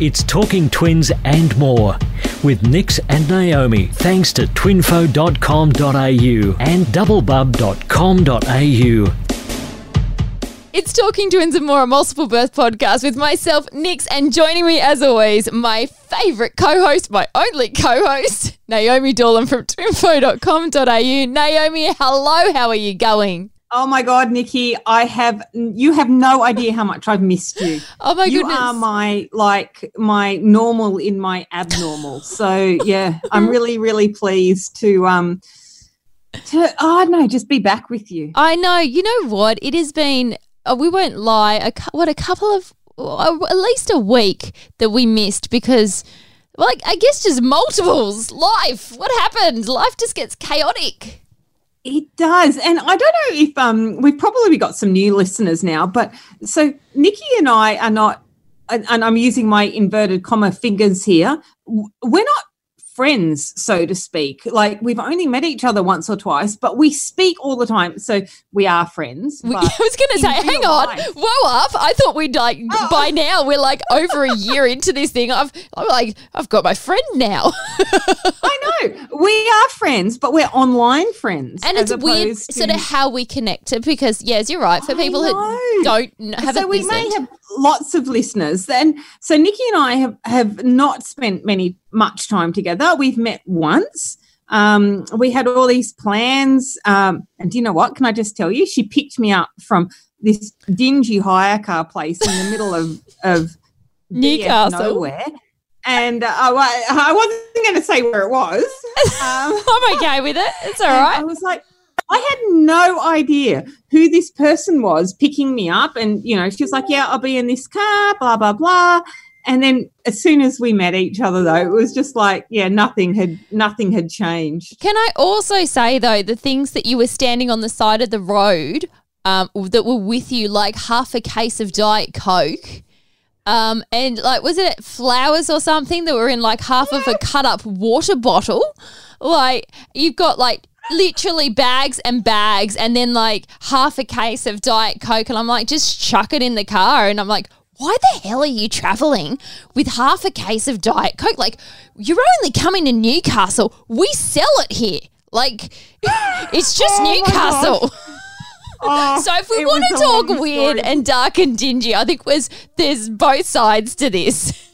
It's Talking Twins and more with Nix and Naomi, thanks to twinfo.com.au and doublebub.com.au. It's Talking Twins and More, a multiple birth podcast with myself, Nix, and joining me as always, my favourite co host, my only co host, Naomi Dolan from twinfo.com.au. Naomi, hello, how are you going? Oh my God, Nikki, I have you have no idea how much I've missed you. Oh my you goodness. are my like my normal in my abnormal. So yeah, I'm really, really pleased to um to oh no, just be back with you. I know. You know what? It has been, uh, we won't lie, a, what, a couple of, uh, at least a week that we missed because, like, I guess just multiples. Life. What happened? Life just gets chaotic. It does. And I don't know if um we've probably got some new listeners now, but so Nikki and I are not and and I'm using my inverted comma fingers here. We're not friends, so to speak. Like we've only met each other once or twice, but we speak all the time. So we are friends. But I was going to say, hang on, life- whoa up. I thought we'd like, oh, oh. by now, we're like over a year into this thing. I've, I'm like, I've got my friend now. I know. We are friends, but we're online friends. And it's weird to- sort of how we connect it because, yes, you're right. For I people who don't haven't so we listened. may have lots of listeners and so nikki and i have have not spent many much time together we've met once um, we had all these plans um, and do you know what can i just tell you she picked me up from this dingy hire car place in the middle of of Newcastle. nowhere and uh, I, I wasn't going to say where it was um, I'm okay with it. It's all right. I was like, I had no idea who this person was picking me up. And, you know, she was like, Yeah, I'll be in this car, blah, blah, blah. And then as soon as we met each other though, it was just like, yeah, nothing had nothing had changed. Can I also say though the things that you were standing on the side of the road um, that were with you, like half a case of Diet Coke, um, and like was it flowers or something that were in like half of a cut up water bottle? Like you've got like literally bags and bags, and then like half a case of Diet Coke, and I'm like, just chuck it in the car, and I'm like. Why the hell are you traveling with half a case of Diet Coke? Like, you're only coming to Newcastle. We sell it here. Like, it's just Oh Newcastle. Oh, So if we oh, want to talk weird story. and dark and dingy, I think was there's both sides to this.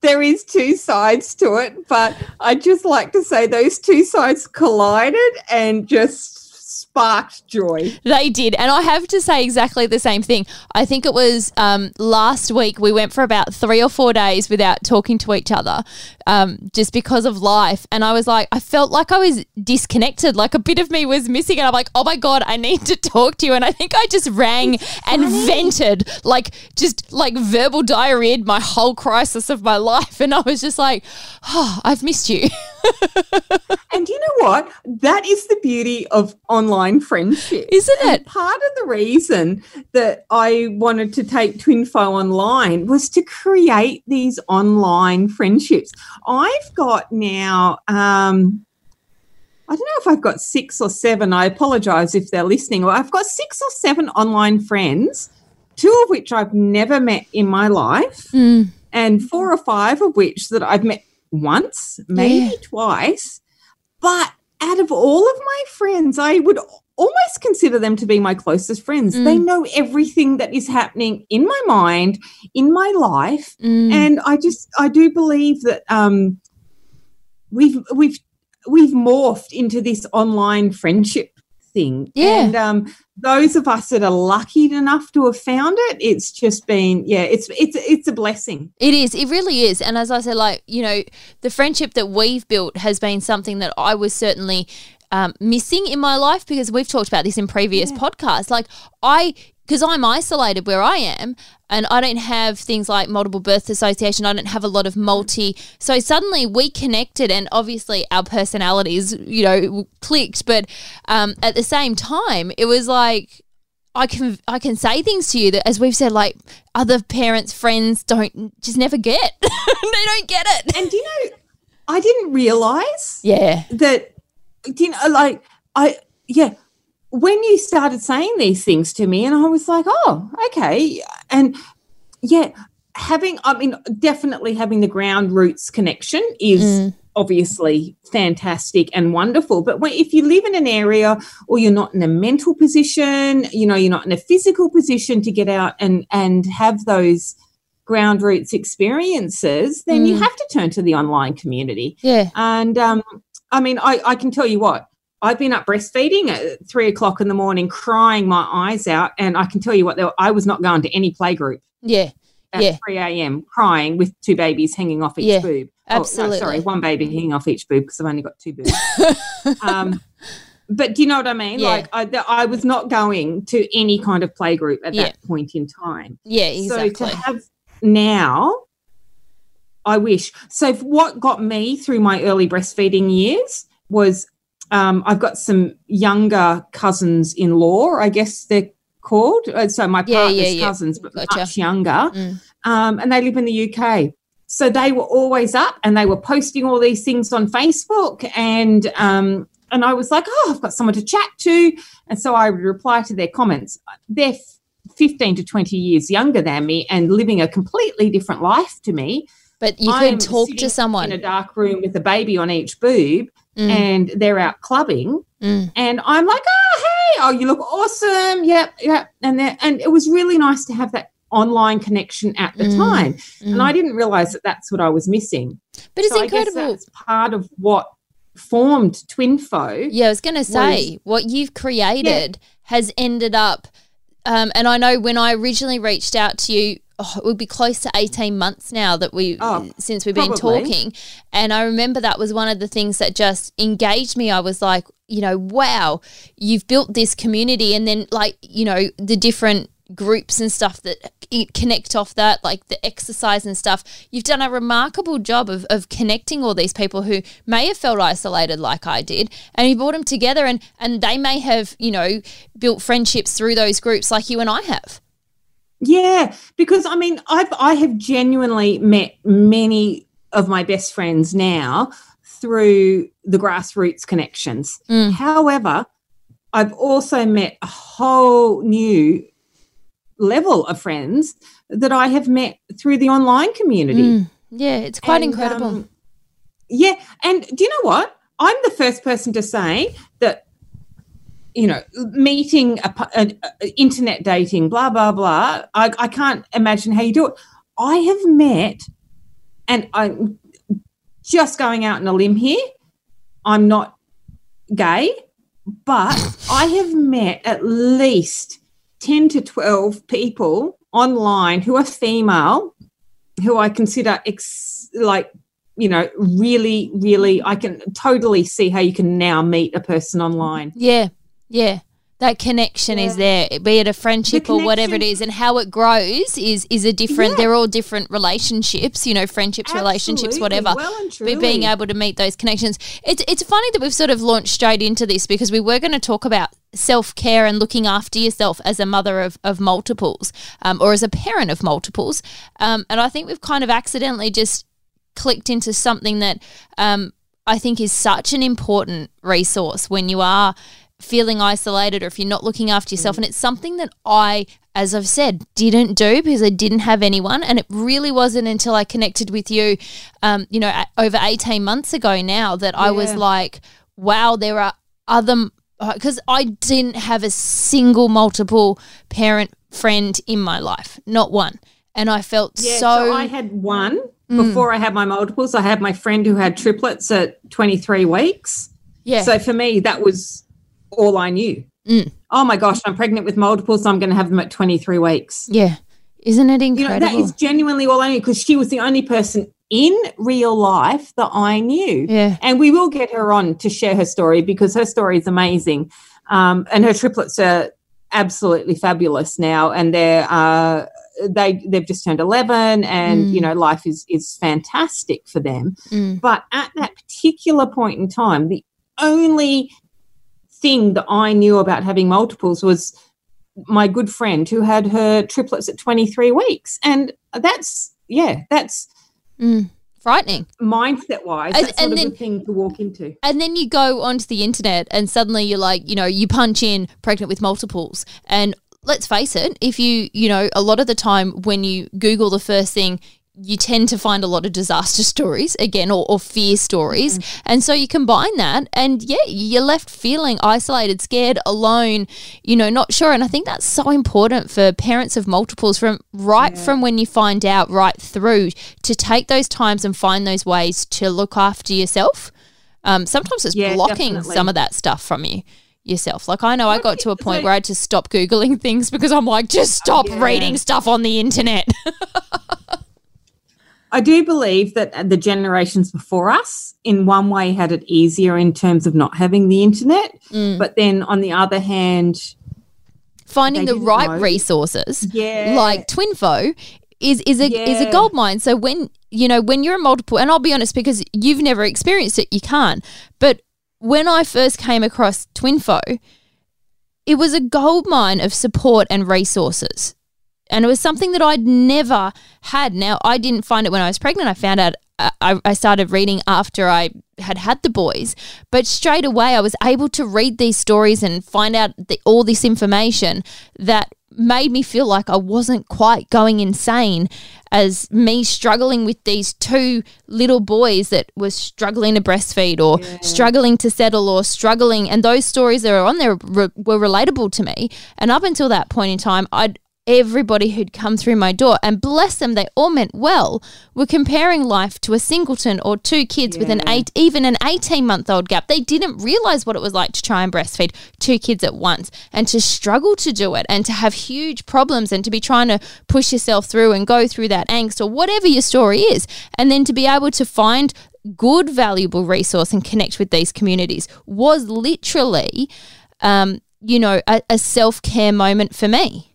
there is two sides to it, but I just like to say those two sides collided and just sparked joy. They did, and I have to say exactly the same thing. I think it was um, last week we went for about three or four days without talking to each other, um, just because of life. And I was like, I felt like I was disconnected, like a bit of me was missing. And I'm like, oh my god, I need to talk to you. And I think I just rang and vented, like just like verbal diarrhea, my whole crisis of my life. And I was just like, oh, I've missed you. And you know what? That is the beauty of online friendship. Isn't And it? part of the reason that I wanted to take Twinfo online was to create these online friendships. I've got now, um, I don't know if I've got six or seven. I apologize if they're listening. Well, I've got six or seven online friends, two of which I've never met in my life, Mm. and four or five of which that I've met once, maybe Yeah. twice. But out of all of my friends, I would almost consider them to be my closest friends. Mm. They know everything that is happening in my mind, in my life, Mm. and I just I do believe that um, we've we've we've morphed into this online friendship thing. Yeah. And um, those of us that are lucky enough to have found it, it's just been yeah, it's it's it's a blessing. It is. It really is. And as I said, like, you know, the friendship that we've built has been something that I was certainly um, missing in my life because we've talked about this in previous podcasts. Like, I, because I'm isolated where I am and I don't have things like multiple birth association, I don't have a lot of multi. So suddenly we connected and obviously our personalities, you know, clicked. But um, at the same time, it was like, I can I can say things to you that, as we've said, like other parents, friends don't just never get. they don't get it. And do you know, I didn't realize Yeah, that you know like I yeah when you started saying these things to me and I was like oh okay and yeah having, I mean, definitely having the ground roots connection is Mm. obviously fantastic and wonderful. But when, if you live in an area or you're not in a mental position, you know, you're not in a physical position to get out and and have those ground roots experiences, then you Mm. have to turn to the online community. Yeah. And um, I mean, I, I can tell you what, I've been up breastfeeding at three o'clock in the morning, crying my eyes out. And I can tell you what, there- I was not going to any playgroup. Yeah. at Yeah. 3 a.m. crying with two babies hanging off each Yeah, boob. Oh, no, absolutely. sorry, one baby hanging off each boob because I've only got two boobs. um, but do you know what I mean? Yeah. Like, I, th- I was not going to any kind of playgroup at Yeah. that point in time. Yeah. Exactly. So to have now, I wish. So what got me through my early breastfeeding years was um, I've got some younger cousins in law, I guess they're called. Uh, So my Yeah, partner's yeah, yeah. cousins, but Gotcha. much younger, Mm. um, and they live in the UK. So they were always up and they were posting all these things on Facebook and um, and I was like, oh, I've got someone to chat to, and so I would reply to their comments. They're f- 15 to 20 years younger than me and living a completely different life to me. but you I'm could talk to someone. in a dark room with a baby on each boob Mm, and they're out clubbing mm, and I'm like, oh hey, oh you look awesome, yep, yep, and and it was really nice to have that online connection at the Mm, time, mm. and I didn't realize that that's what I was missing. but it's So incredible. that's part of what formed Twinfo. Yeah, I was going to say what you've created has ended up, um, and I know when I originally reached out to you, oh, it would be close to eighteen months now that we Oh, since we've been talking, and I remember that was one of the things that just engaged me. I was like, you know, wow, you've built this community, and then like you know the different groups and stuff that connect off that like the exercise and stuff. You've done a remarkable job of, of connecting all these people who may have felt isolated like i did and you brought them together. And and they may have you know built friendships through those groups like you and i have Yeah, because I mean, I've I have genuinely met many of my best friends now through the grassroots connections. Mm. However, I've also met a whole new level of friends that I have met through the online community. Mm. yeah it's quite And, incredible um, yeah, and do you know what? I'm the first person to say that you know, meeting, a, a, a- internet dating, blah blah blah. I, I can't imagine how you do it. I have met, and I'm just going out on a limb here. I'm not gay, but I have met at least ten to twelve people online who are female, who I consider ex- like you know really, really. I can totally see how you can now meet a person online. Yeah, yeah. That connection is there, be it a friendship or whatever it is, and how it grows is is a different. Yeah. They're all different relationships, you know, friendships, relationships, whatever. well and but being able to meet those connections, it's it's funny that we've sort of launched straight into this because we were going to talk about self care and looking after yourself as a mother of of multiples, um, or as a parent of multiples, um, and I think we've kind of accidentally just clicked into something that um, I think is such an important resource when you are feeling isolated or if you're not looking after yourself. Mm. And it's something that I, as I've said, didn't do because I didn't have anyone. And it really wasn't until I connected with you, um, you know, over 18 months ago now that I was like, wow, there are other. Because uh, I didn't have a single multiple parent friend in my life, not one. And I felt Yeah, so. so, I had one mm. before I had my multiples. I had my friend who had triplets at 23 weeks. yeah. So for me, that was all I knew. Mm. Oh my gosh, I'm pregnant with multiples. So I'm going to have them at 23 weeks. yeah. Isn't it You know, incredible? that is genuinely all I knew because she was the only person in real life that I knew. yeah. And we will get her on to share her story because her story is amazing. Um, and her triplets are absolutely fabulous now. And they're, uh, they, they've just turned 11 and, Mm. you know, life is, is fantastic for them. Mm. But at that particular point in time, the only thing that I knew about having multiples was my good friend who had her triplets at 23 weeks. And that's, yeah, that's Mm. Frightening. mindset wise, And- that's and a then- good thing to walk into. And then you go onto the internet and suddenly you're like, you know, you punch in pregnant with multiples and let's face it, if you, you know, a lot of the time when you Google the first thing, you tend to find a lot of disaster stories again or, or fear stories. Mm-hmm. And so you combine that and yeah, you're left feeling isolated, scared, alone, you know, not sure. And I think that's so important for parents of multiples from right yeah. from when you find out right through to take those times and find those ways to look after yourself. Um, sometimes it's yeah, blocking definitely. some of that stuff from you yourself. Like I know I got to a point where I had to stop googling things because I'm like, just stop yeah. reading stuff on the internet. I do believe that the generations before us, in one way, had it easier in terms of not having the internet. Mm. But then on the other hand, finding the right know. resources, yeah. like Twinfo, is is a yeah. is a gold mine. So when you know when you're a multiple, and I'll be honest because you've never experienced it, you can't. But when I first came across Twinfo, it was a gold mine of support and resources. And it was something that I'd never had. Now, I didn't find it when I was pregnant. I found out, uh, I, I started reading after I had had the boys. But straight away, I was able to read these stories and find out the, all this information that made me feel like I wasn't quite going insane as me struggling with these two little boys that were struggling to breastfeed or yeah. struggling to settle or struggling and those stories that are on there were, were relatable to me and up until that point in time I'd everybody who'd come through my door, and bless them, they all meant well, were comparing life to a singleton or two kids yeah. with an eight, even an 18 month old gap. They didn't realize what it was like to try and breastfeed two kids at once and to struggle to do it and to have huge problems and to be trying to push yourself through and go through that angst or whatever your story is. And then to be able to find good, valuable resource and connect with these communities was literally, um, you know, a, a self care moment for me.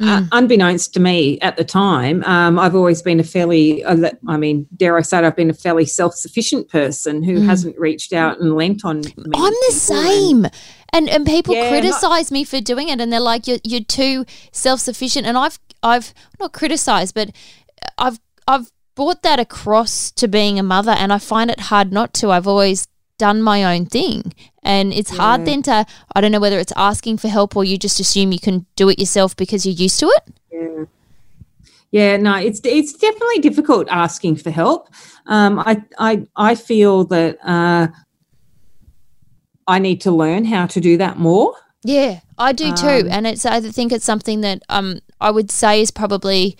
Uh, mm. Uh, unbeknownst to me at the time, um, I've always been a fairly, uh, I mean, dare I say it, I've been a fairly self sufficient person who mm. hasn't reached out and lent on me. I'm the same. And, and, and people yeah, criticize not, me for doing it and they're like, you're, you're too self sufficient. And I've, I've not criticized, but I've, I've brought that across to being a mother and I find it hard not to. I've always done my own thing. And it's yeah. hard then to, I don't know whether it's asking for help or you just assume you can do it yourself because you're used to it. Yeah. Yeah, no, it's it's definitely difficult asking for help. Um, I I I feel that uh, I need to learn how to do that more. Yeah, I do too, um, and it's I think it's something that um I would say is probably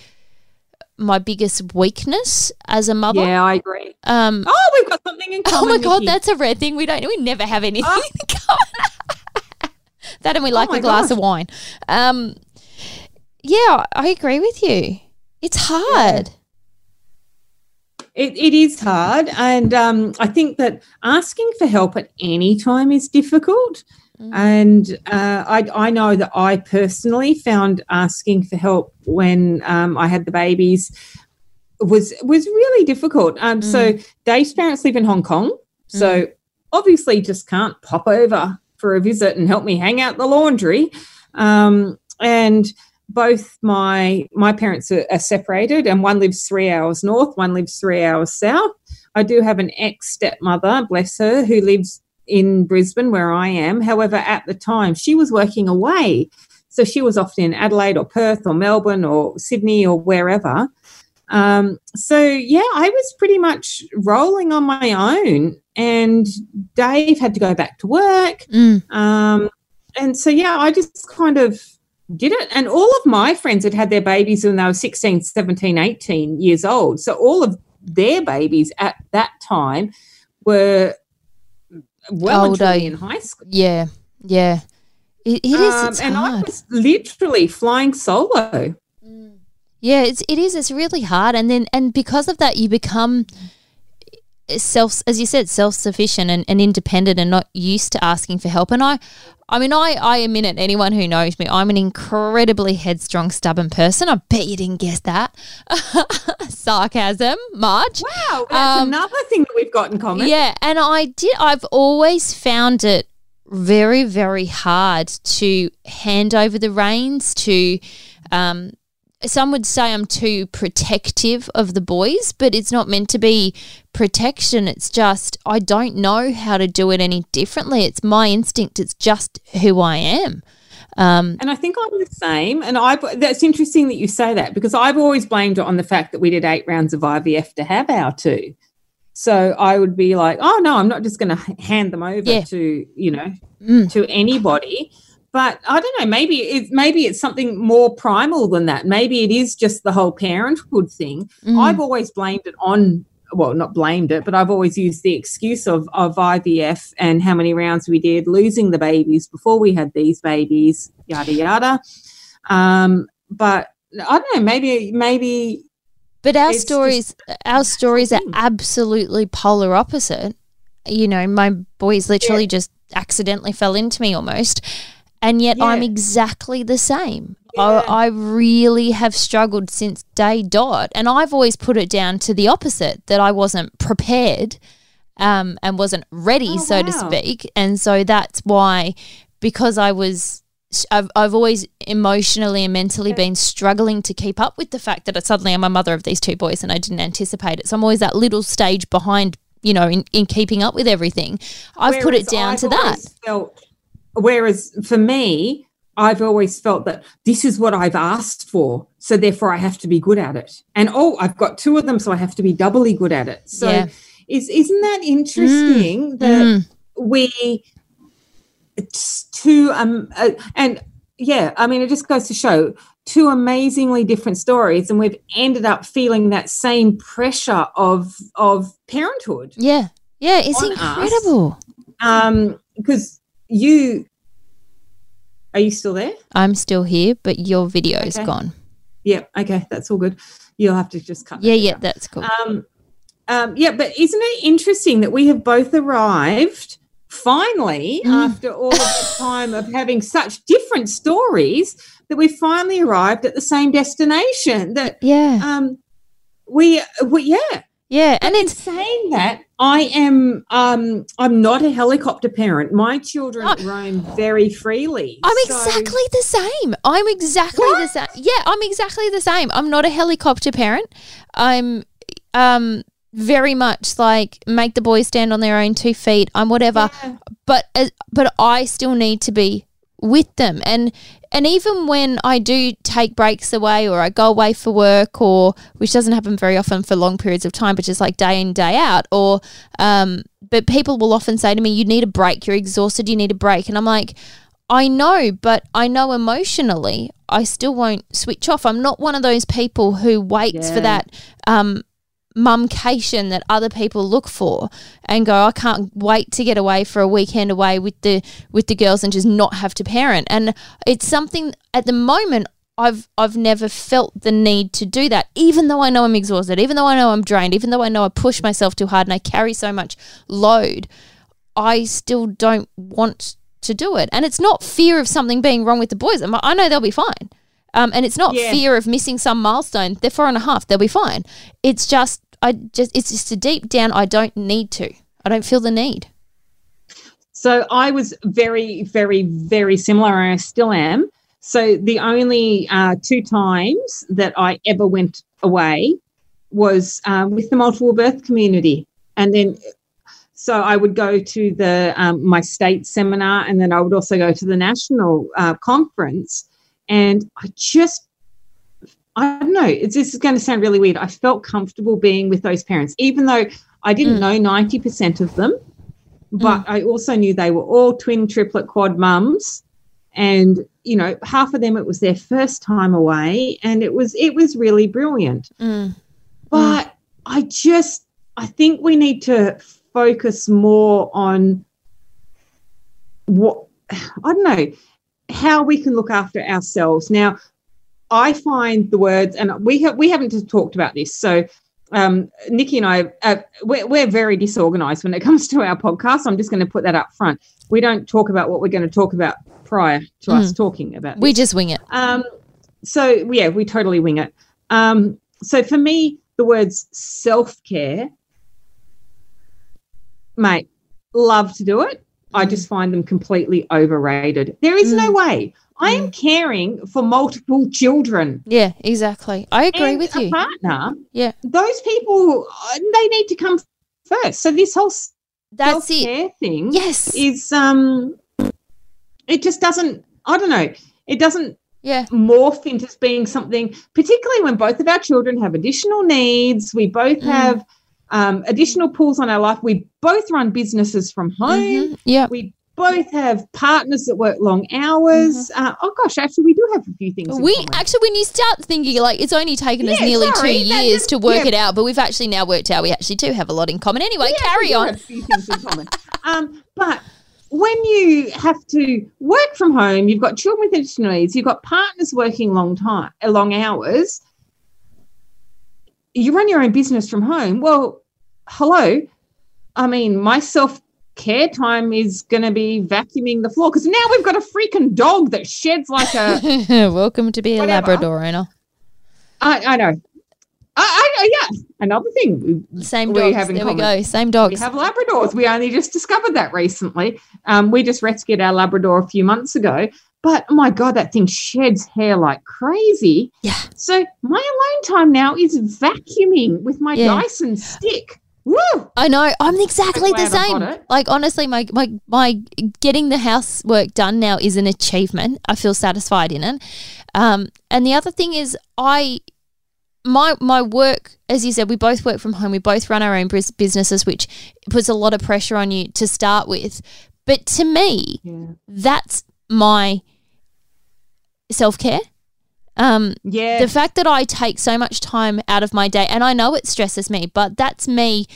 my biggest weakness as a mother. Yeah, I agree. Um, oh, we've got something in common. Oh my god, that's a rare thing. We don't. We never have anything oh. in common. that and we like oh a glass gosh. of wine. Um, yeah, I agree with you. It's hard. Yeah. It, it is hard, and um, I think that asking for help at any time is difficult. Mm. And uh, I, I know that I personally found asking for help when um, I had the babies was was really difficult. Um, mm. So Dave's parents live in Hong Kong, so mm. obviously just can't pop over for a visit and help me hang out the laundry. Um, and both my my parents are, are, separated, and one lives three hours north, one lives three hours south. I do have an ex stepmother, bless her, who lives in Brisbane, where I am. However, at the time, she was working away. So she was often in Adelaide or Perth or Melbourne or Sydney or wherever. Um, so, yeah, I was pretty much rolling on my own. And Dave had to go back to work. Mm. Um, and so, yeah, I just kind of did it. And all of my friends had had their babies when they were 16, 17, 18 years old. So all of their babies at that time were well older in high school. Yeah, yeah. It, it is. Um, and hard. I was literally flying solo. Mm. Yeah, it's it is. It's really hard, and then and because of that, you become self, as you said, self sufficient and, and independent, and not used to asking for help. And I, I mean, I, I admit it, anyone who knows me, I'm an incredibly headstrong, stubborn person. I bet you didn't guess that. Sarcasm, Marge. Wow, that's um, another thing that we've got in common. Yeah, and I did, I've always found it very, very hard to hand over the reins to um, some would say I'm too protective of the boys, but it's not meant to be protection. It's just I don't know how to do it any differently. It's my instinct. It's just who I am. Um, And I think I'm the same. And I that's interesting that you say that because I've always blamed it on the fact that we did eight rounds of IVF to have our two. So I would be like, oh no, I'm not just going to hand them over Yeah. to you know Mm. to anybody. But I don't know. Maybe it's maybe it's something more primal than that. Maybe it is just the whole parenthood thing. mm, I've always blamed it on well, not blamed it, but I've always used the excuse of of IVF and how many rounds we did, losing the babies before we had these babies, yada yada. Um, but I don't know, maybe maybe But our It's just stories, our stories are absolutely polar opposite. You know, my boys literally just accidentally fell into me almost, and yet I'm exactly the same. Yeah. I, I really have struggled since day dot, and I've always put it down to the opposite that I wasn't prepared, um, and wasn't ready, Oh, so to speak, and so that's why, because I was I've, I've always emotionally and mentally been struggling to keep up with the fact that suddenly I'm a mother of these two boys and I didn't anticipate it. So I'm always that little stage behind, you know, in, in keeping up with everything. I've put it down I've to that. Felt, whereas for me, I've always felt that this is what I've asked for, so therefore I have to be good at it. And oh, I've got two of them, so I have to be doubly good at it. So Yeah. is isn't that interesting that Mm. we it's two um uh, and yeah, I mean it just goes to show two amazingly different stories, and we've ended up feeling that same pressure of of parenthood. Yeah. Yeah. It's On us. incredible. um because you are you still there I'm still here, but your video's Okay. gone. yeah okay that's all good you'll have to just cut that Yeah. Yeah. out. That's cool. um um yeah but isn't it interesting that we have both arrived finally Mm. after all of this time of having such different stories that we finally arrived at the same destination that yeah. um we, we yeah Yeah. And in it's, saying that, I am um I'm not a helicopter parent. My children Oh. roam very freely. I'm So- exactly the same. I'm exactly the same. Yeah, I'm exactly the same. I'm not a helicopter parent. I'm um very much like make the boys stand on their own two feet. I'm whatever, Yeah. but as, but I still need to be with them and and even when I do take breaks away or I go away for work or which doesn't happen very often for long periods of time but just like day in day out or um but people will often say to me you need a break. You're exhausted. You need a break. And I'm like I know but I know emotionally I still won't switch off. I'm not one of those people who waits for that um mumcation that other people look for and go I can't wait to get away for a weekend away with the with the girls and just not have to parent and it's something at the moment I've I've never felt the need to do that even though I know I'm exhausted even though I know I'm drained even though I know I push myself too hard and I carry so much load I still don't want to do it and it's not fear of something being wrong with the boys I'm- I know they'll be fine um, and it's not Yeah. fear of missing some milestone. They're four and a half. They'll be fine. It's just, I just, it's just a deep down. I don't need to. I don't feel the need. So I was very, very, very similar, and I still am. So the only uh, two times that I ever went away was um, with the multiple birth community, and then so I would go to the um, my state seminar, and then I would also go to the national uh, conference, and I just I don't know. It's, this is going to sound really weird. I felt comfortable being with those parents, even though I didn't Mm. know ninety percent of them but I also knew they were all twin, triplet, quad mums, and you know, half of them it was their first time away, and it was it was really brilliant. Mm. But I just I think we need to focus more on what I don't know how we can look after ourselves now. I find the words, and we have we haven't just talked about this, so um, Nikki and I, uh, we're, we're very disorganized when it comes to our podcast. I'm just going to put that up front. We don't talk about what we're going to talk about prior to us talking about. We just wing it. Um, so yeah, we totally wing it. Um, so for me, the words self care, mate, love to do it. I Mm. just find them completely overrated. There is no way. I Mm. am caring for multiple children. Yeah, exactly. I agree and with a you. partner. Yeah. those people uh, they need to come first. So this whole That's self-care thing Yes. is um, it just doesn't. I don't know. It doesn't Yeah. morph into being something, particularly when both of our children have additional needs. We both Mm. have um, additional pulls on our life. We both run businesses from home. Mhm. Yeah. We both have partners that work long hours. Uh, oh gosh, actually, we do have a few things. Mm-hmm. We actually, when you start thinking, like it's only taken us Yeah, nearly sorry, two years just- to work yeah. it out, but we've actually now worked out we actually do have a lot in common. Anyway, We carry on. a few things in common. um, but when you have to work from home, you've got children with additional needs, you've got partners working long time, uh, long hours. You run your own business from home. Well, hello. I mean, my self care time is going to be vacuuming the floor because now we've got a freaking dog that sheds like a. Welcome to be a Labrador owner. I, I know. I, I, yeah. Another thing. Same We dogs. have in there we go. Same We dogs. have Labradors. We only just discovered that recently. Um, we just rescued our Labrador a few months ago. But oh my God, that thing sheds hair like crazy. Yeah. So my alone time now is vacuuming with my Yeah. Dyson stick. Woo! I know. I'm exactly the same. Like honestly, my, my my getting the housework done now is an achievement. I feel satisfied in it. Um, and the other thing is, I my my work, as you said, we both work from home. We both run our own businesses, which puts a lot of pressure on you to start with. But to me, Yeah. that's my self care. Um, Yeah. the fact that I take so much time out of my day, and I know it stresses me, but that's me,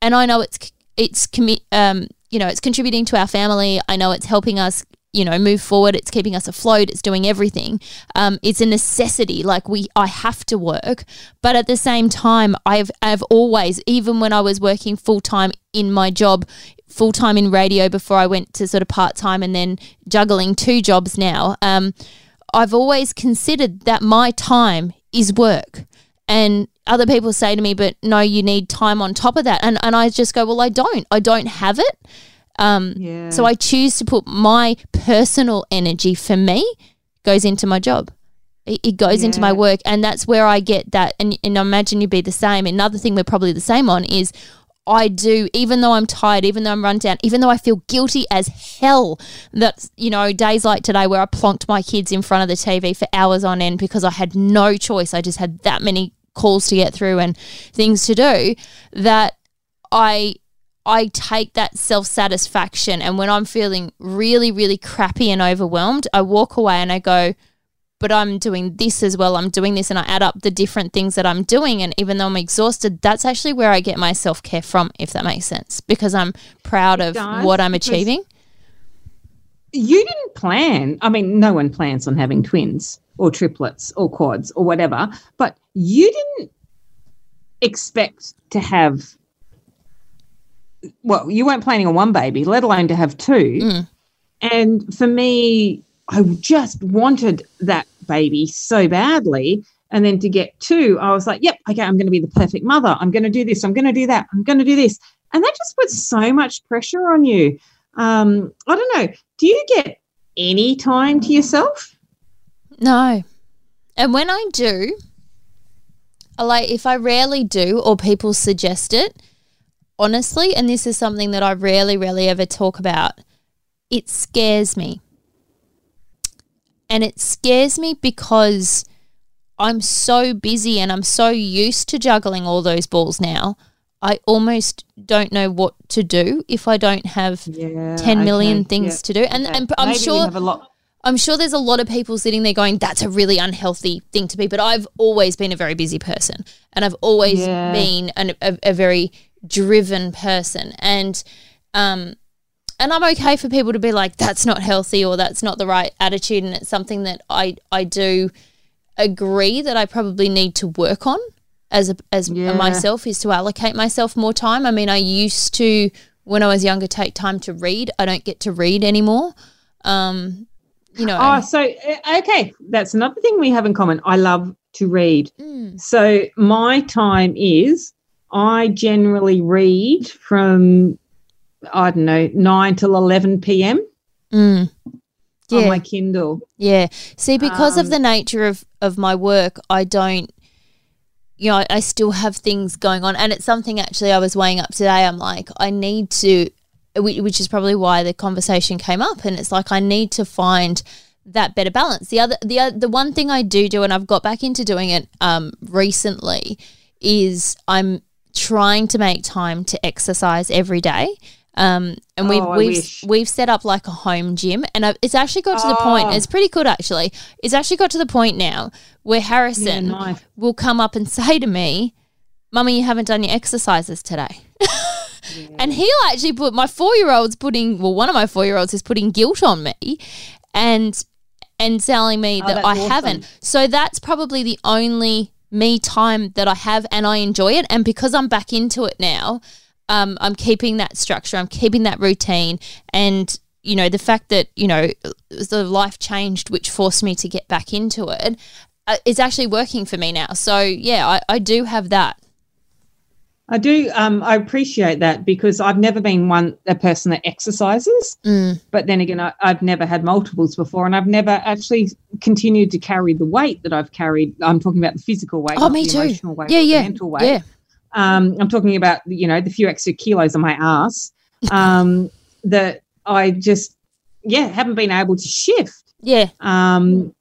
and I know it's it's commi- um you know it's contributing to our family. I know it's helping us you know move forward. It's keeping us afloat. It's doing everything. Um, it's a necessity. Like we, I have to work, but at the same time, I've I've always, even when I was working full time in my job. Full time in radio before I went to sort of part time and then juggling two jobs now. Um, I've always considered that my time is work. And other people say to me, but no, you need time on top of that. And, and I just go, well, I don't. I don't have it. Um, yeah. So I choose to put my personal energy for me goes into my job. It, it goes into my work. And that's where I get that. And, and I imagine you'd be the same. Another thing we're probably the same on is I do, even though I'm tired, even though I'm run down, even though I feel guilty as hell that, you know, days like today where I plonked my kids in front of the TV for hours on end because I had no choice. I just had that many calls to get through and things to do that I I take that self satisfaction and when I'm feeling really, really crappy and overwhelmed, I walk away and I go, but I'm doing this as well. I'm doing this and I add up the different things that I'm doing. And even though I'm exhausted, that's actually where I get my self care from, if that makes sense, because I'm proud of does, what I'm achieving. you didn't plan. I mean, no one plans on having twins or triplets or quads or whatever, but you didn't expect to have. Well, you weren't planning on one baby, let alone to have two. Mm. And for me, I just wanted that baby so badly. And then to get two, I was like, yep, okay, I'm going to be the perfect mother. I'm going to do this. I'm going to do that. I'm going to do this. And that just puts so much pressure on you. Um, I don't know. Do you get any time to yourself? No. And when I do, like if I rarely do or people suggest it, honestly, and this is something that I rarely, rarely ever talk about, it scares me. And it scares me because I'm so busy and I'm so used to juggling all those balls now. I almost don't know what to do if I don't have Yeah. 10 million things to do. And, and I'm Maybe sure have a lot. I'm sure there's a lot of people sitting there going, that's a really unhealthy thing to be. But I've always been a very busy person and I've always Yeah. been an, a, a very driven person. And, um, and I'm okay for people to be like, that's not healthy or that's not the right attitude. And it's something that I, I do agree that I probably need to work on as a, as Yeah. myself is to allocate myself more time. I mean, I used to when I was younger take time to read. I don't get to read anymore. Um, you know, Oh, so uh, okay, that's another thing we have in common. I love to read. Mm. So my time is I generally read from I don't know nine till eleven p.m. Mm. on Yeah, my Kindle. yeah. See, because of Um, the nature of of my work, I don't. You know, I, I still have things going on, and it's something actually I was weighing up today. I'm like, I need to, which is probably why the conversation came up, and it's like I need to find that better balance. The other, the the one thing I do do, and I've got back into doing it um, recently, is I'm trying to make time to exercise every day. Um, and we've Oh, we've wish. we've set up like a home gym, and I've, it's actually got to the point. Oh. It's pretty good actually. It's actually got to the point now where Harrison nice. will come up and say to me, "Mummy, you haven't done your exercises today." And he'll actually put my four year old's putting well, one of my four year olds is putting guilt on me and and telling me Oh, that I awesome. haven't. So that's probably the only me time that I have and I enjoy it. And because I'm back into it now, um, I'm keeping that structure, I'm keeping that routine and you know, the fact that, you know, the life changed which forced me to get back into it, uh, it's actually working for me now. So yeah, I, I do have that. I do. Um, I appreciate that because I've never been one a person that exercises. Mm. But then again, I, I've never had multiples before, and I've never actually continued to carry the weight that I've carried. I'm talking about the physical weight, Oh, me the too. emotional weight, Yeah, yeah. mental weight. Yeah. Um, I'm talking about you know the few extra kilos on my ass um, that I just yeah haven't been able to shift. Yeah. Um,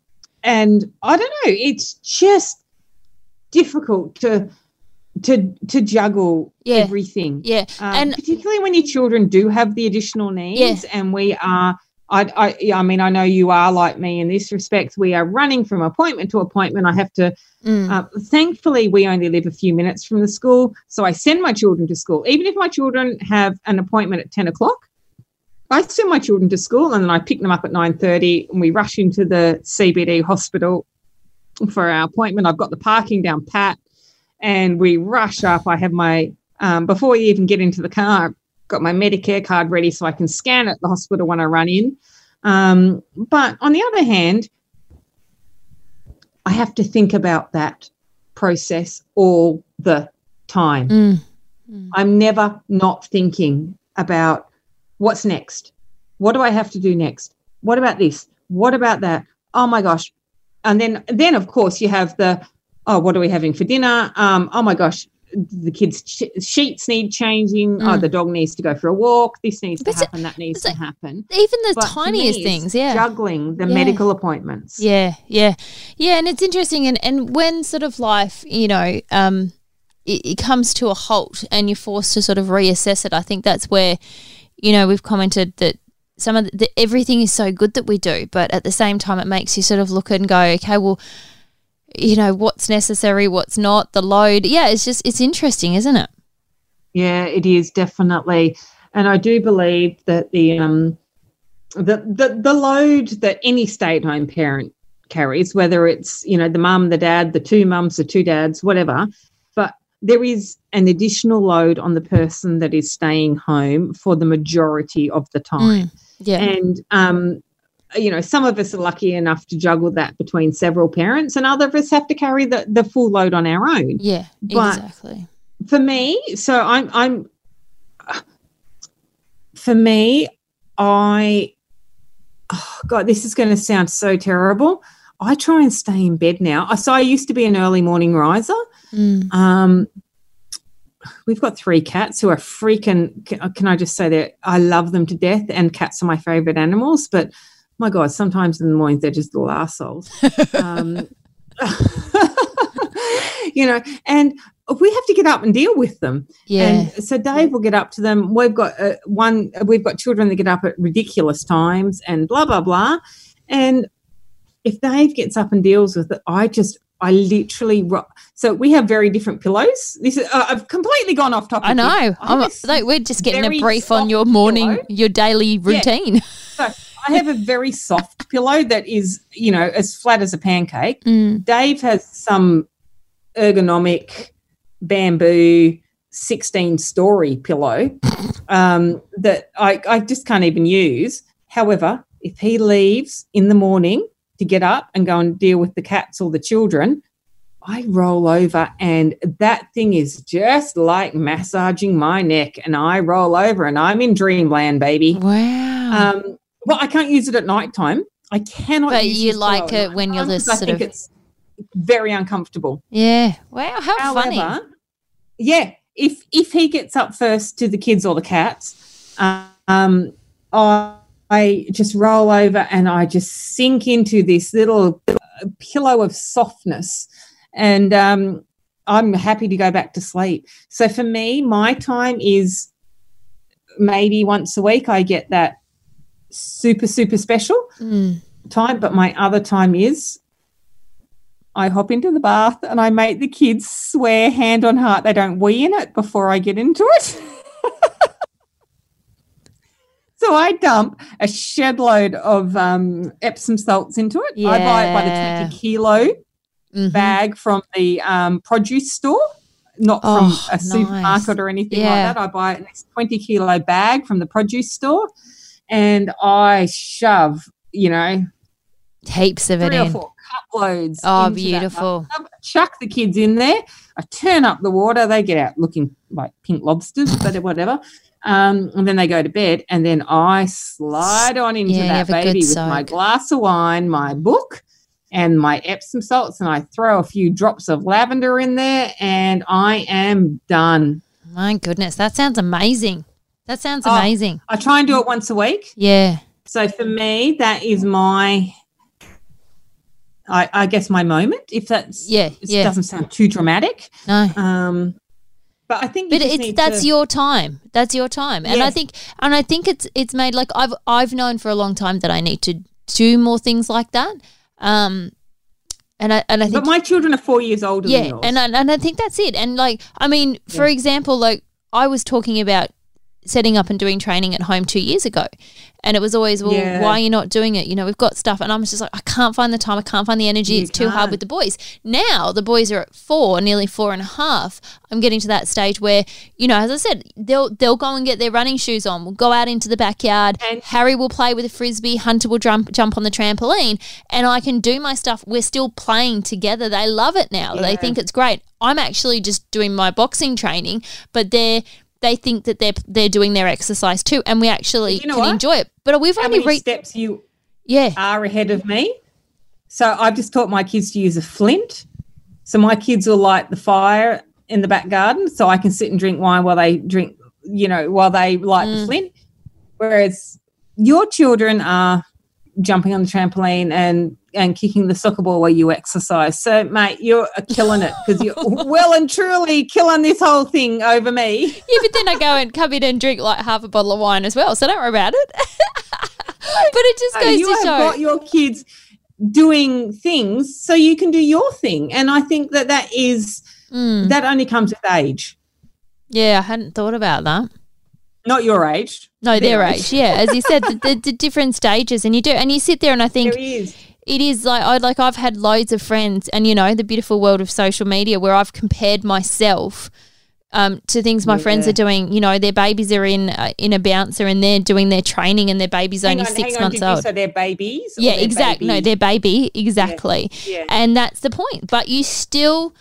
and I don't know, it's just difficult to to to juggle Yeah. everything. Yeah. Um, and particularly when your children do have the additional needs, Yeah. and we are. I, I, yeah, I mean, I know you are like me in this respect. We are running from appointment to appointment. I have to. Mm. Uh, thankfully, we only live a few minutes from the school, so I send my children to school. Even if my children have an appointment at ten o'clock, I send my children to school, and then I pick them up at nine thirty, and we rush into the CBD hospital for our appointment. I've got the parking down pat, and we rush up. I have my um, before we even get into the car, got my Medicare card ready so I can scan at the hospital when I run in. Um, but on the other hand, I have to think about that process all the time. Mm. I'm never not thinking about what's next. What do I have to do next? What about this? What about that? Oh my gosh. And then then of course you have the oh what are we having for dinner? Um oh my gosh the kids sh- sheets need changing. Oh Mm. the dog needs to go for a walk. This needs to But it's- happen. That needs to happen. even the But tiniest things, yeah. Juggling the Yeah. medical appointments. Yeah, yeah, yeah, and it's interesting, and and when sort of life, you know, um, it, it comes to a halt, and you're forced to sort of reassess it. I think that's where, you know, we've commented that some of the, the everything is so good that we do, but at the same time, it makes you sort of look and go, okay, well, you know, what's necessary, what's not, the load. Yeah, it's just it's interesting, isn't it? Yeah, it is definitely, and I do believe that the um the the, the load that any stay-at-home parent carries, whether it's you know the mum, the dad, the two mums, the two dads, whatever, but there is an additional load on the person that is staying home for the majority of the time, Yeah, and um. You know, some of us are lucky enough to juggle that between several parents, and other of us have to carry the, the full load on our own yeah, but- exactly. for me so i'm i'm for me i oh god this is going to sound so terrible i try and stay in bed now so i used to be an early morning riser Mm. um we've got three cats who are freaking can, can i just say that i love them to death and cats are my favorite animals but my god sometimes in the mornings they're just little assholes um, you know and we have to get up and deal with them Yeah, and so Dave will get up to them. We've got uh, one. We've got children that get up at ridiculous times and blah blah blah. And if Dave gets up and deals with it, I just I literally ro- so we have very different pillows. This is uh, I've completely gone off topic. I know. here. I'm, have a like, we're just getting a brief on your morning, pillow. your daily routine. So I have a very soft pillow that is you know as flat as a pancake. Mm. Dave has some ergonomic bamboo 16 story pillow um, that I, I just can't even use. However, if he leaves in the morning to get up and go and deal with the cats or the children, I roll over and that thing is just like massaging my neck. And I roll over and I'm in dreamland, baby. Wow. Um, well, I can't use it at night time. I cannot. But use you this like it when you're the 'cause I think of- it's very uncomfortable. yeah. Wow. How funny. Yeah, if if he gets up first to the kids or the cats, um, I I just roll over and I just sink into this little uh, pillow of softness. And um, I'm happy to go back to sleep. So for me, my time is maybe once a week, I get that super, super special Mm. time. But my other time is I hop into the bath and I make the kids swear hand on heart they don't wee in it before I get into it. so I dump a shed load of um, Epsom salts into it. I buy it by the 20 kilo Mhm. bag from the um, produce store, not Oh, from a nice. supermarket or anything Yeah. like that. I buy it this 20 kilo bag from the produce store and I shove, you know, Heaps of it in. four cup loads. Oh, beautiful. chuck the kids in there. I turn up the water. They get out looking like pink lobsters, but whatever. Um, and then they go to bed, and then I slide on into Yeah, that have a good baby with my glass of wine, my book, and my Epsom salts, and I throw a few drops of lavender in there, and I am done. My goodness, that sounds amazing. That sounds Oh. amazing. I try and do it once a week. Yeah. So for me, that is my, I, I guess, my moment. If that's Yeah, it yeah. doesn't sound too dramatic. No. Um, but I think, but it's that's to- your time that's your time and i think and i think it's it's made like i've i've known for a long time that i need to do more things like that um and i and i think But my children are four years older than yeah yours. and I, and I think that's it and like i mean for example like i was talking about setting up and doing training at home two years ago. And it was always well Yeah. why are you not doing it? You know we've got stuff. And i'm just like i can't find the time. I can't find the energy. You it's too hard with the boys. Now the boys are at four nearly four and a half. I'm getting to that stage where you know as i said they'll they'll go and get their running shoes on. We'll go out into the backyard. And- harry will play with a frisbee. Hunter will jump jump on the trampoline. And i can do my stuff. We're still playing together. They love it now. They think it's great. I'm actually just doing my boxing training but they're they think that they're they're doing their exercise too, and we actually You know can what? enjoy it. But we've How only many reached, steps you yeah, are ahead of me? So I've just taught my kids to use a flint. So my kids will light the fire in the back garden, so I can sit and drink wine while they drink, you know, while they light Mm. the flint. Whereas your children are jumping on the trampoline and and kicking the soccer ball while you exercise. So, mate, you're killing it because you're well and truly killing this whole thing over me. yeah. But then I go and come in and drink like half a bottle of wine as well, so don't worry about it. but it just goes you to have show. got your kids doing things so you can do your thing and i think that that is Mm. that only comes with age yeah, I hadn't thought about that. not your age No, their, Their age. Yeah, as you said, the, the, the different stages, and you do, and you sit there, and I think there is it is like I like I've had loads of friends, and you know the beautiful world of social media where I've compared myself um, to things my friends are doing. You know, their babies are in uh, in a bouncer, and they're doing their training, and their baby's Hang only on, six months old. say they're babies Yeah, they're exactly. No, their baby, exactly. yeah. And that's the point. But you still,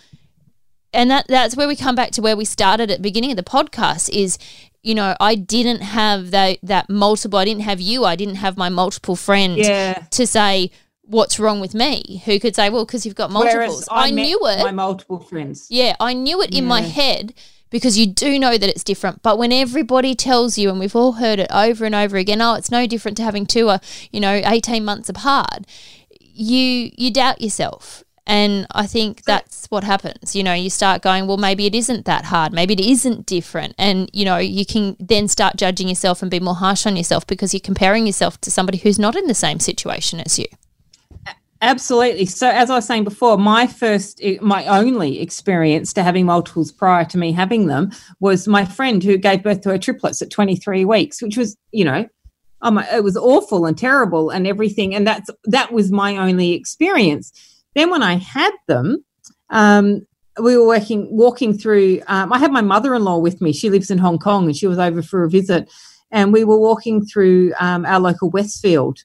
and that that's where we come back to where we started at the beginning of the podcast is, you know, I didn't have that that multiple. I didn't have you. I didn't have my multiple friends yeah to say what's wrong with me. Who could say, well, because you've got multiples. Whereas I, met knew it. my multiple friends Yeah, I knew it in my head because you do know that it's different. But when everybody tells you, and we've all heard it over and over again, oh, it's no different to having two, uh, you know, eighteen months apart. You you doubt yourself, and I think that's what happens. You know, you start going, well, maybe it isn't that hard. Maybe it isn't different, and you know, you can then start judging yourself and be more harsh on yourself because you're comparing yourself to somebody who's not in the same situation as you. Absolutely. So, as I was saying before, my first, my only experience to having multiples prior to me having them was my friend who gave birth to her triplets at 23 weeks, which was, you know, um, it was awful and terrible and everything. And that's that was my only experience. Then, when I had them, um, we were working, walking through. Um, I had my mother-in-law with me. She lives in Hong Kong, and she was over for a visit. And we were walking through um, our local Westfield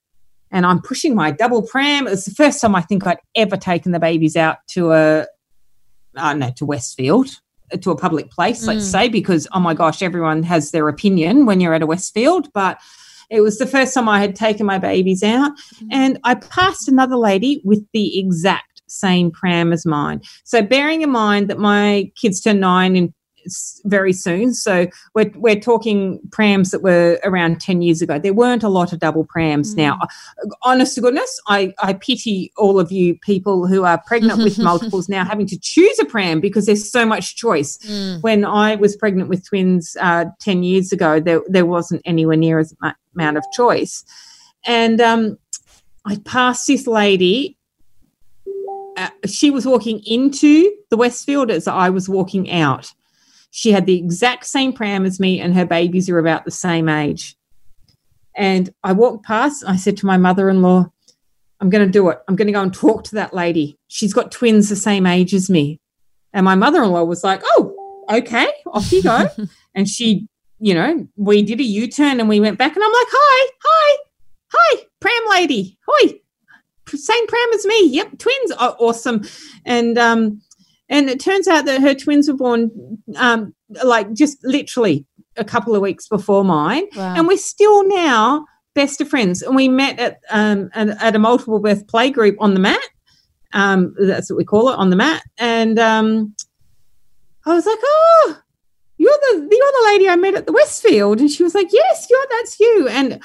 and I'm pushing my double pram. It was the first time I think I'd ever taken the babies out to a, uh, no, to Westfield, uh, to a public place, let's Mm. say, because oh my gosh, everyone has their opinion when you're at a Westfield. But it was the first time I had taken my babies out, Mm. and I passed another lady with the exact same pram as mine. So bearing in mind that my kids turn nine in very soon. So we're we're talking prams that were around ten years ago. There weren't a lot of double prams. Mm. Now, honest to goodness, I I pity all of you people who are pregnant with multiples now, having to choose a pram because there's so much choice. Mm. When I was pregnant with twins uh, ten years ago, there there wasn't anywhere near as much amount of choice, and um, I passed this lady uh, she was walking into the Westfield as I was walking out. She had the exact same pram as me, and her babies are about the same age. And I walked past, and I said to my mother in law, I'm going to do it. I'm going to go and talk to that lady. She's got twins the same age as me. And my mother in law was like, Oh, okay, off you go. and she, you know, we did a U turn and we went back, and I'm like, Hi, hi, hi, pram lady. hi, same pram as me. Yep, twins. Oh, awesome. And um, and it turns out that her twins were born um, like just literally a couple of weeks before mine, Wow. and we're still now best of friends. And we met at um at, a multiple birth play group on the mat. Um, that's what we call it on the mat. And um, I was like, oh. You're the you're the lady I met at the Westfield, and she was like, "Yes, you're that's you." And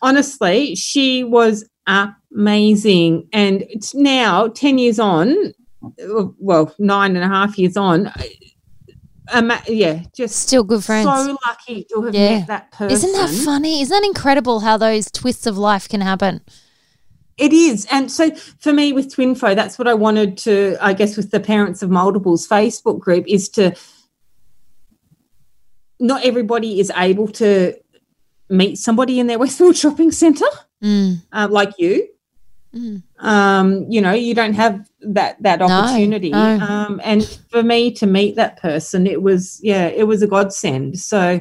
honestly, she was amazing. And it's now 10 years on, well, nine and a half years on. Um, yeah, just Still good friends. so lucky to have Yeah. met that person. Isn't that funny? Isn't that incredible how those twists of life can happen? It is. And so for me with Twinfo, that's what I wanted to, I guess, with the Parents of Multiples Facebook group is to not everybody is able to meet somebody in their Westfield shopping centre. Mm. uh, like you. Mm. Um, you know, you don't have that that opportunity. no. Um, and for me to meet that person, it was yeah, it was a godsend. So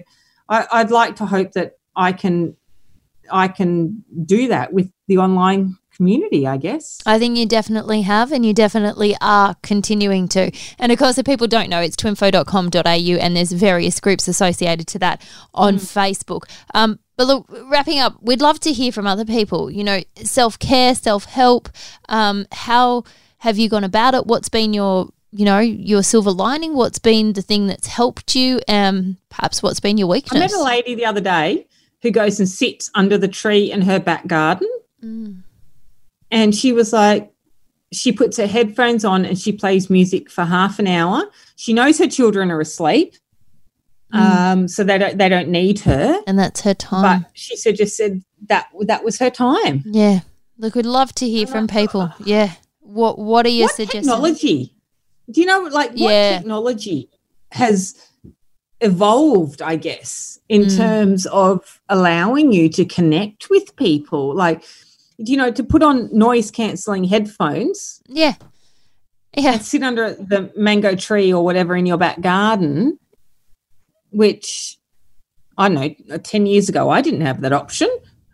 I, I'd like to hope that I can I can do that with the online community. I guess. I think you definitely have, and you definitely are continuing to. And of course, if people don't know, it's twinfo.com.au, and there's various groups associated to that on Facebook. Um, but look, wrapping up, we'd love to hear from other people. You know, self care, self help. Um, how have you gone about it? What's been your you know your silver lining? What's been the thing that's helped you? Um, perhaps what's been your weakness? I met a lady the other day who goes and sits under the tree in her back garden. Mm. and she was like she puts her headphones on and she plays music for half an hour she knows her children are asleep Mm. um so they don't they don't need her and that's her time. but she said just said that that was her time Yeah. Look, we'd love to hear from people. Yeah. What What are your what suggestions? technology do you know like what Yeah. technology has evolved i guess in Mm. terms of allowing you to connect with people like you know to put on noise cancelling headphones Yeah. Yeah. sit under the mango tree or whatever in your back garden, which I don't know, 10 years ago, I didn't have that option.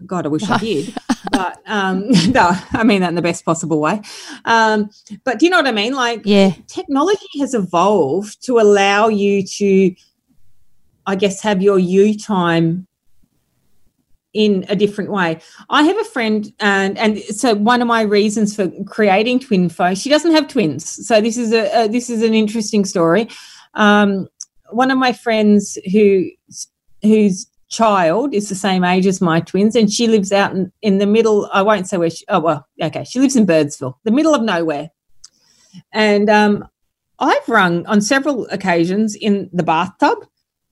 God, I wish I did. But um, no, I mean that in the best possible way. Um, but do you know what I mean? Like, Yeah. technology has evolved to allow you to, I guess, have your you time in a different way. I have a friend, and and so one of my reasons for creating Twinfo, she doesn't have twins, so this is a, a this is an interesting story. Um, one of my friends who whose child is the same age as my twins, and she lives out in, in the middle. I won't say where. She, oh well, okay, she lives in Birdsville, the middle of nowhere, and um, I've rung on several occasions in the bathtub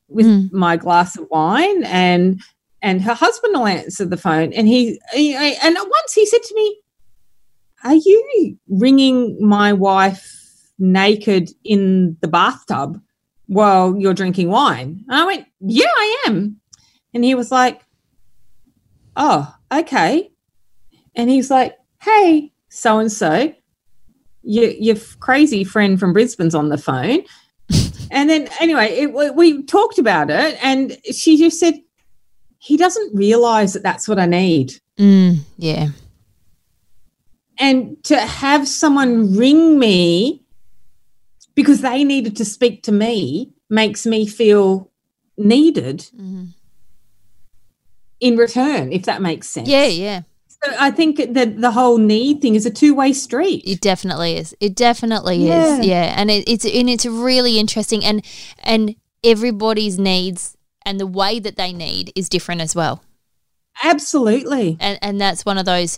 with Mm. my glass of wine and and her husband will answer the phone and he, he and once he said to me are you ringing my wife naked in the bathtub while you're drinking wine and i went yeah i am and he was like oh okay and he's like hey so and so your crazy friend from brisbane's on the phone and then anyway it, we- talked about it and she just said he doesn't realize that that's what i need Mm, yeah. and to have someone ring me because they needed to speak to me makes me feel needed Mhm. In return if that makes sense Yeah. Yeah. So I think that the whole need thing is a two way street. It definitely is. It definitely Yeah. is. Yeah, and it, it's and it's really interesting, and and everybody's needs and the way that they need is different as well, Absolutely. and and that's one of those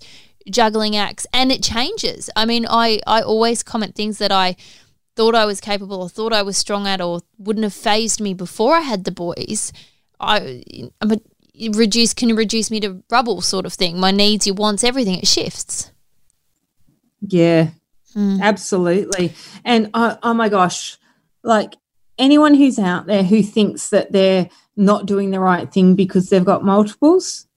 juggling acts, and it changes. I mean, I I always comment things that I thought I was capable or thought I was strong at or wouldn't have fazed me before I had the boys. I I'm a reduce can reduce me to rubble sort of thing. My needs, your wants, everything it shifts. Yeah, Mm. absolutely. And oh, oh my gosh, like anyone who's out there who thinks that they're not doing the right thing because they've got multiples,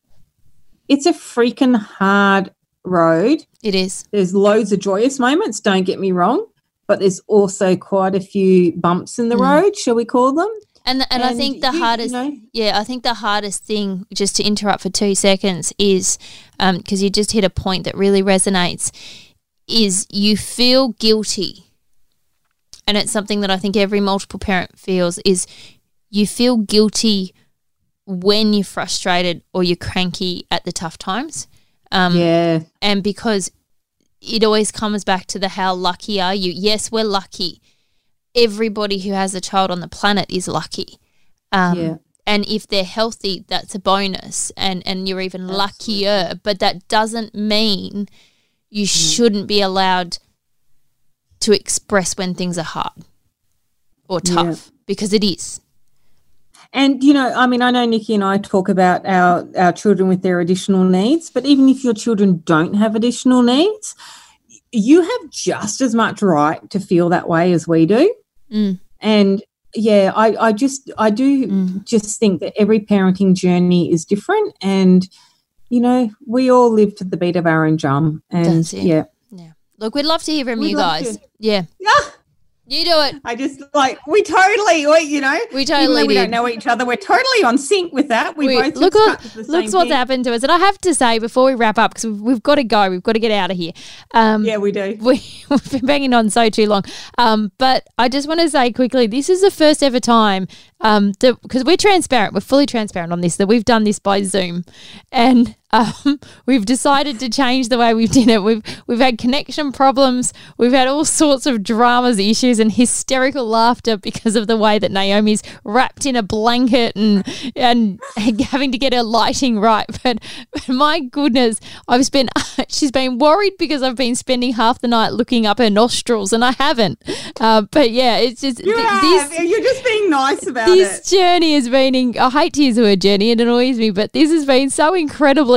it's a freaking hard road. It is. There's loads of joyous moments, don't get me wrong, but there's also quite a few bumps in the Mm. road, shall we call them? And and, I think the you- you hardest, know- yeah, I think the hardest thing, just to interrupt for two seconds, is because you just hit a point that really resonates, is you feel guilty, and it's something that I think every multiple parent feels is you feel guilty when you're frustrated or you're cranky at the tough times, um, yeah. and because it always comes back to the how lucky are you? Yes, we're lucky. Everybody who has a child on the planet is lucky. Um, Yeah. And if they're healthy, that's a bonus, and and you're even luckier. But that doesn't mean you shouldn't be allowed to express when things are hard or Yeah. tough because it is. And you know, I mean, I know Nikki and I talk about our our children with their additional needs, but even if your children don't have additional needs, you have just as much right to feel that way as we do. Mm. And yeah, I I just I do Mm. just think that every parenting journey is different, and you know, we all live to the beat of our own drum. And yeah, Yeah. Look, we'd love to hear from We'd you guys. to. Yeah. yeah. You do it. I just like we totally, we, you know, We totally we did. don't know each other, we're totally on sync with that. We, We- both look what looks what's happened to us, and I have to say before we wrap up because we've, we've got to go, we've got to get out of here. Um, Yeah, we do. we, we've been banging on so too long. Um, but I just want to say quickly, this is the first ever time um, that because we're transparent, we're fully transparent on this that we've done this by Zoom, and um, we've decided to change the way we've done it. We've we've had connection problems, we've had all sorts of dramas, issues, and hysterical laughter because of the way that Naomi's wrapped in a blanket and and having to get her lighting right. But, but my goodness, I've spent she's been worried because I've been spending half the night looking up her nostrils, and I haven't. Uh, but yeah, it's just You th- have. this You're just being nice about this it. This journey has been in, I hate to use the word journey, it annoys me, but this has been so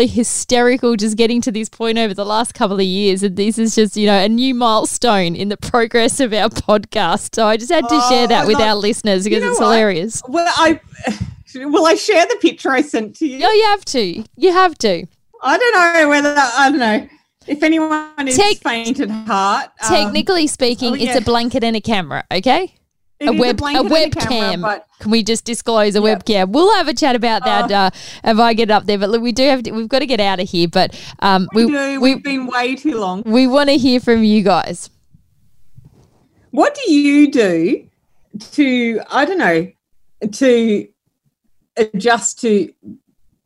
hysterical just getting to this point over the last couple of years. And this is just, you know, a new milestone in the progress of our podcast. So I just had to share Oh, that with our listeners because know it's what? hilarious. Well, I will I share the picture I sent to you. Oh, you have to. You have to. I don't know whether I don't know if anyone is Tec- faint at heart. um, Technically speaking, oh, it's a blanket and a camera, okay? A web a and webcam. camera, but Can we just disclose a Yep. webcam? We'll have a chat about that Oh. uh, if I get up there. But look, we do have to, we've got to get out of here. But um, we, we do. we, We've been way too long. we want to hear from you guys. What do you do to I don't know to adjust to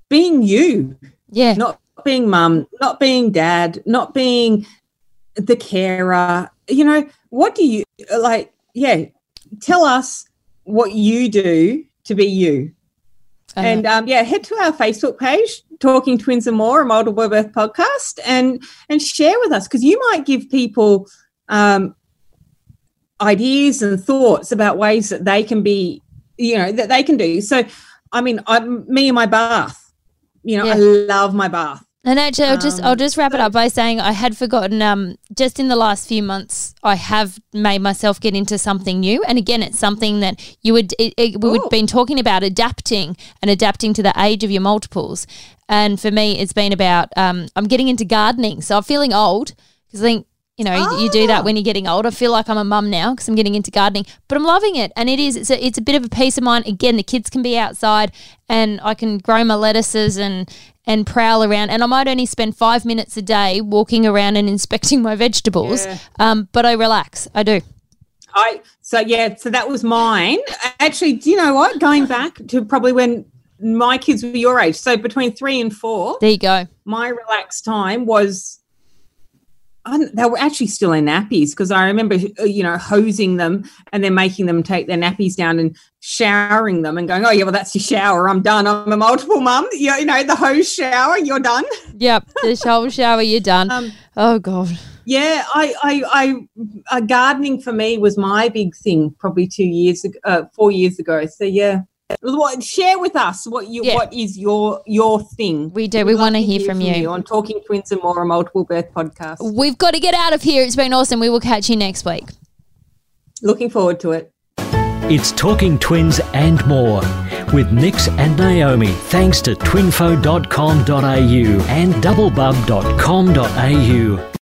being you, Yeah, not being mum, not being dad, not being the carer? You know, what do you like? Yeah, tell us what you do to be you. Uh, and um, yeah, head to our Facebook page, Talking Twins and More, a multiple birth podcast, and and share with us because you might give people um, ideas and thoughts about ways that they can be, you know, that they can do. So, I mean, I'm, me and my bath, you know, I love my bath. And actually, I'll just I'll Um, just wrap it up by saying I had forgotten. Um, just in the last few months, I have made myself get into something new, and again, it's something that you would it, it, we would been talking about adapting and adapting to the age of your multiples. And for me, it's been about um, I'm getting into gardening, so I'm feeling old because I think. You know, you- you do that when you're getting old. I feel like I'm a mum now because I'm getting into gardening, but I'm loving it, and it is. It's a, it's a bit of a peace of mind. Again, the kids can be outside, and I can grow my lettuces and and prowl around. And I might only spend five minutes a day walking around and inspecting my vegetables, Yeah. um, but I relax. I do. I so yeah, so that was mine. Actually, do you know what? Going back to probably when my kids were your age, so between three and four, There you go. my relaxed time was. They were actually still in nappies because I remember, uh, you know, hosing them and then making them take their nappies down and showering them and going, "Oh yeah, well that's your shower. I'm done. I'm a multiple mum. You, you know, the hose shower. You're done." Yep. The shower shower, you're done. Um, oh God. Yeah, I, I, I, uh, gardening for me was my big thing probably two years ago, uh, four years ago. So yeah, what, share with us what you, Yeah. what is your, your thing. We do. We'd We want to to hear from you. on Talking Twins and More, a multiple birth podcast. We've got to get out of here. It's been awesome. We will catch you next week. Looking forward to it. It's Talking Twins and more with Nix and Naomi. Thanks to twinfo.com.au and doublebub.com.au.